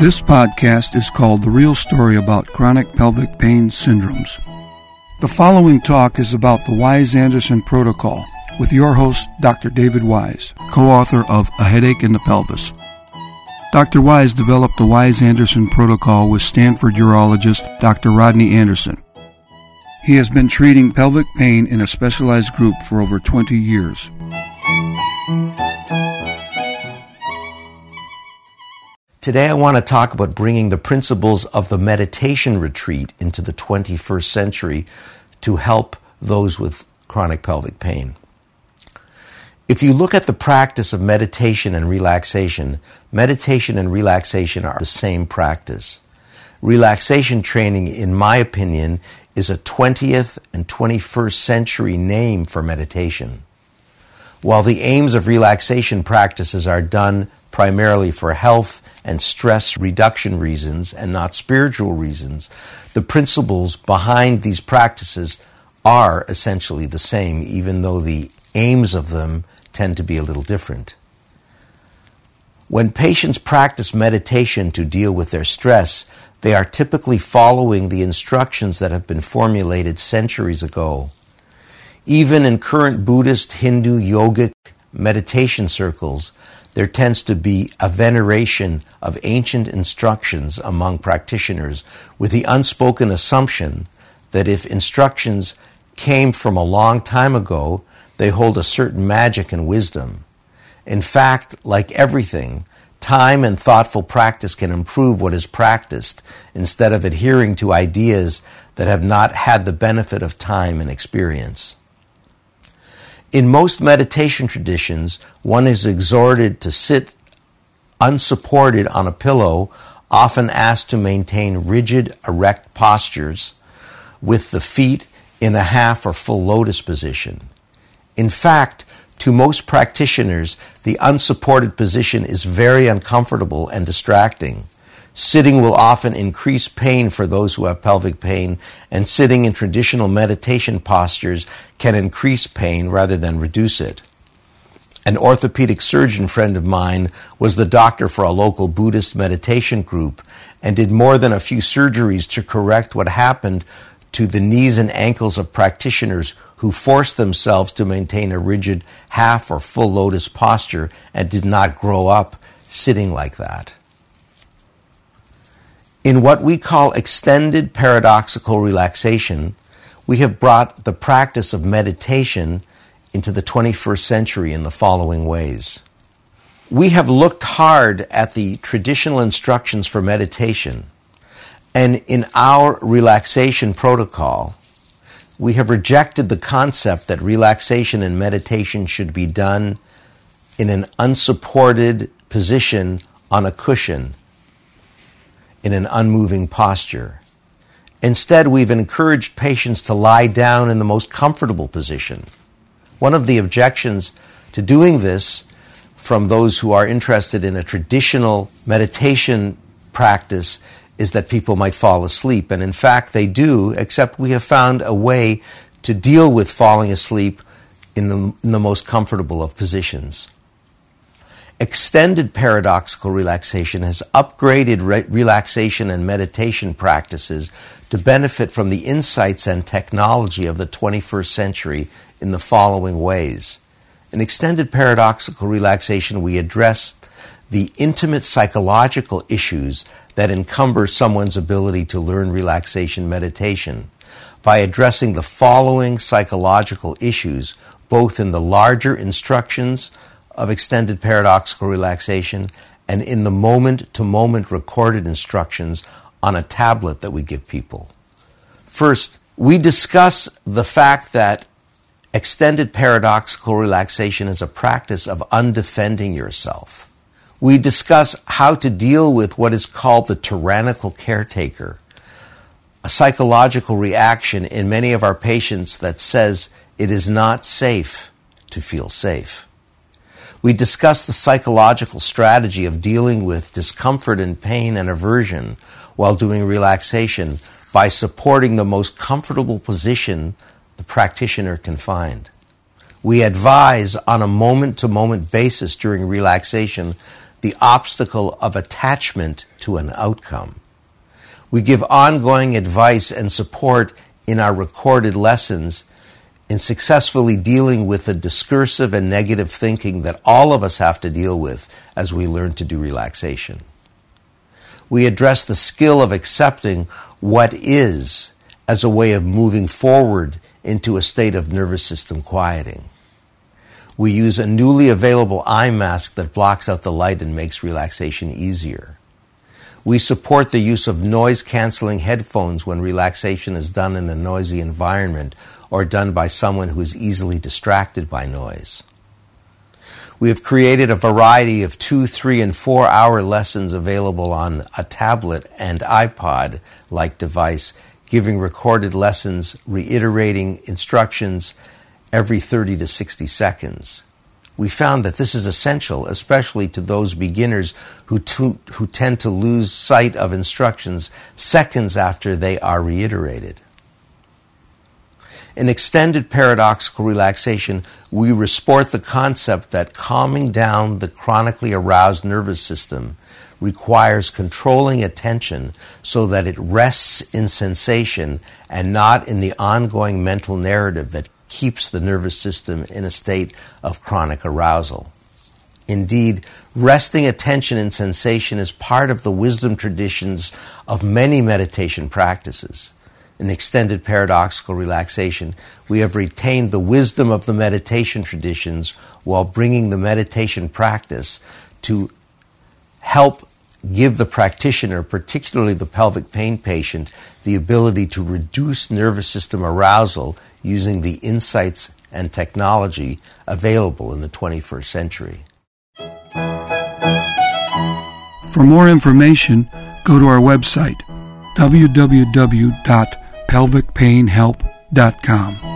This podcast is called The Real Story About Chronic Pelvic Pain Syndromes. The following talk is about the Wise Anderson Protocol with your host, Dr. David Wise, co author of A Headache in the Pelvis. Dr. Wise developed the Wise Anderson Protocol with Stanford urologist Dr. Rodney Anderson. He has been treating pelvic pain in a specialized group for over 20 years. Today, I want to talk about bringing the principles of the meditation retreat into the 21st century to help those with chronic pelvic pain. If you look at the practice of meditation and relaxation, meditation and relaxation are the same practice. Relaxation training, in my opinion, is a 20th and 21st century name for meditation. While the aims of relaxation practices are done primarily for health and stress reduction reasons and not spiritual reasons, the principles behind these practices are essentially the same, even though the aims of them tend to be a little different. When patients practice meditation to deal with their stress, they are typically following the instructions that have been formulated centuries ago. Even in current Buddhist, Hindu, yogic meditation circles, there tends to be a veneration of ancient instructions among practitioners with the unspoken assumption that if instructions came from a long time ago, they hold a certain magic and wisdom. In fact, like everything, time and thoughtful practice can improve what is practiced instead of adhering to ideas that have not had the benefit of time and experience. In most meditation traditions, one is exhorted to sit unsupported on a pillow, often asked to maintain rigid, erect postures with the feet in a half or full lotus position. In fact, to most practitioners, the unsupported position is very uncomfortable and distracting. Sitting will often increase pain for those who have pelvic pain, and sitting in traditional meditation postures can increase pain rather than reduce it. An orthopedic surgeon friend of mine was the doctor for a local Buddhist meditation group and did more than a few surgeries to correct what happened to the knees and ankles of practitioners who forced themselves to maintain a rigid half or full lotus posture and did not grow up sitting like that. In what we call extended paradoxical relaxation, we have brought the practice of meditation into the 21st century in the following ways. We have looked hard at the traditional instructions for meditation, and in our relaxation protocol, we have rejected the concept that relaxation and meditation should be done in an unsupported position on a cushion in an unmoving posture. Instead, we've encouraged patients to lie down in the most comfortable position. One of the objections to doing this from those who are interested in a traditional meditation practice is that people might fall asleep. And in fact, they do, except we have found a way to deal with falling asleep in the, in the most comfortable of positions. Extended paradoxical relaxation has upgraded re- relaxation and meditation practices to benefit from the insights and technology of the 21st century in the following ways. In extended paradoxical relaxation, we address the intimate psychological issues that encumber someone's ability to learn relaxation meditation by addressing the following psychological issues, both in the larger instructions of extended paradoxical relaxation and in the moment to moment recorded instructions on a tablet that we give people. First, we discuss the fact that extended paradoxical relaxation is a practice of undefending yourself. We discuss how to deal with what is called the tyrannical caretaker, a psychological reaction in many of our patients that says it is not safe to feel safe. We discuss the psychological strategy of dealing with discomfort and pain and aversion while doing relaxation by supporting the most comfortable position the practitioner can find. We advise on a moment to moment basis during relaxation the obstacle of attachment to an outcome. We give ongoing advice and support in our recorded lessons in successfully dealing with the discursive and negative thinking that all of us have to deal with as we learn to do relaxation. We address the skill of accepting what is as a way of moving forward into a state of nervous system quieting. We use a newly available eye mask that blocks out the light and makes relaxation easier. We support the use of noise canceling headphones when relaxation is done in a noisy environment or done by someone who is easily distracted by noise. We have created a variety of two, three, and four hour lessons available on a tablet and iPod like device, giving recorded lessons, reiterating instructions every 30 to 60 seconds we found that this is essential, especially to those beginners who, to, who tend to lose sight of instructions seconds after they are reiterated. In extended paradoxical relaxation, we resport the concept that calming down the chronically aroused nervous system requires controlling attention so that it rests in sensation and not in the ongoing mental narrative that keeps the nervous system in a state of chronic arousal. Indeed, resting attention and sensation is part of the wisdom traditions of many meditation practices. In extended paradoxical relaxation, we have retained the wisdom of the meditation traditions while bringing the meditation practice to help give the practitioner, particularly the pelvic pain patient, the ability to reduce nervous system arousal using the insights and technology available in the 21st century. For more information, go to our website www.pelvicpainhelp.com.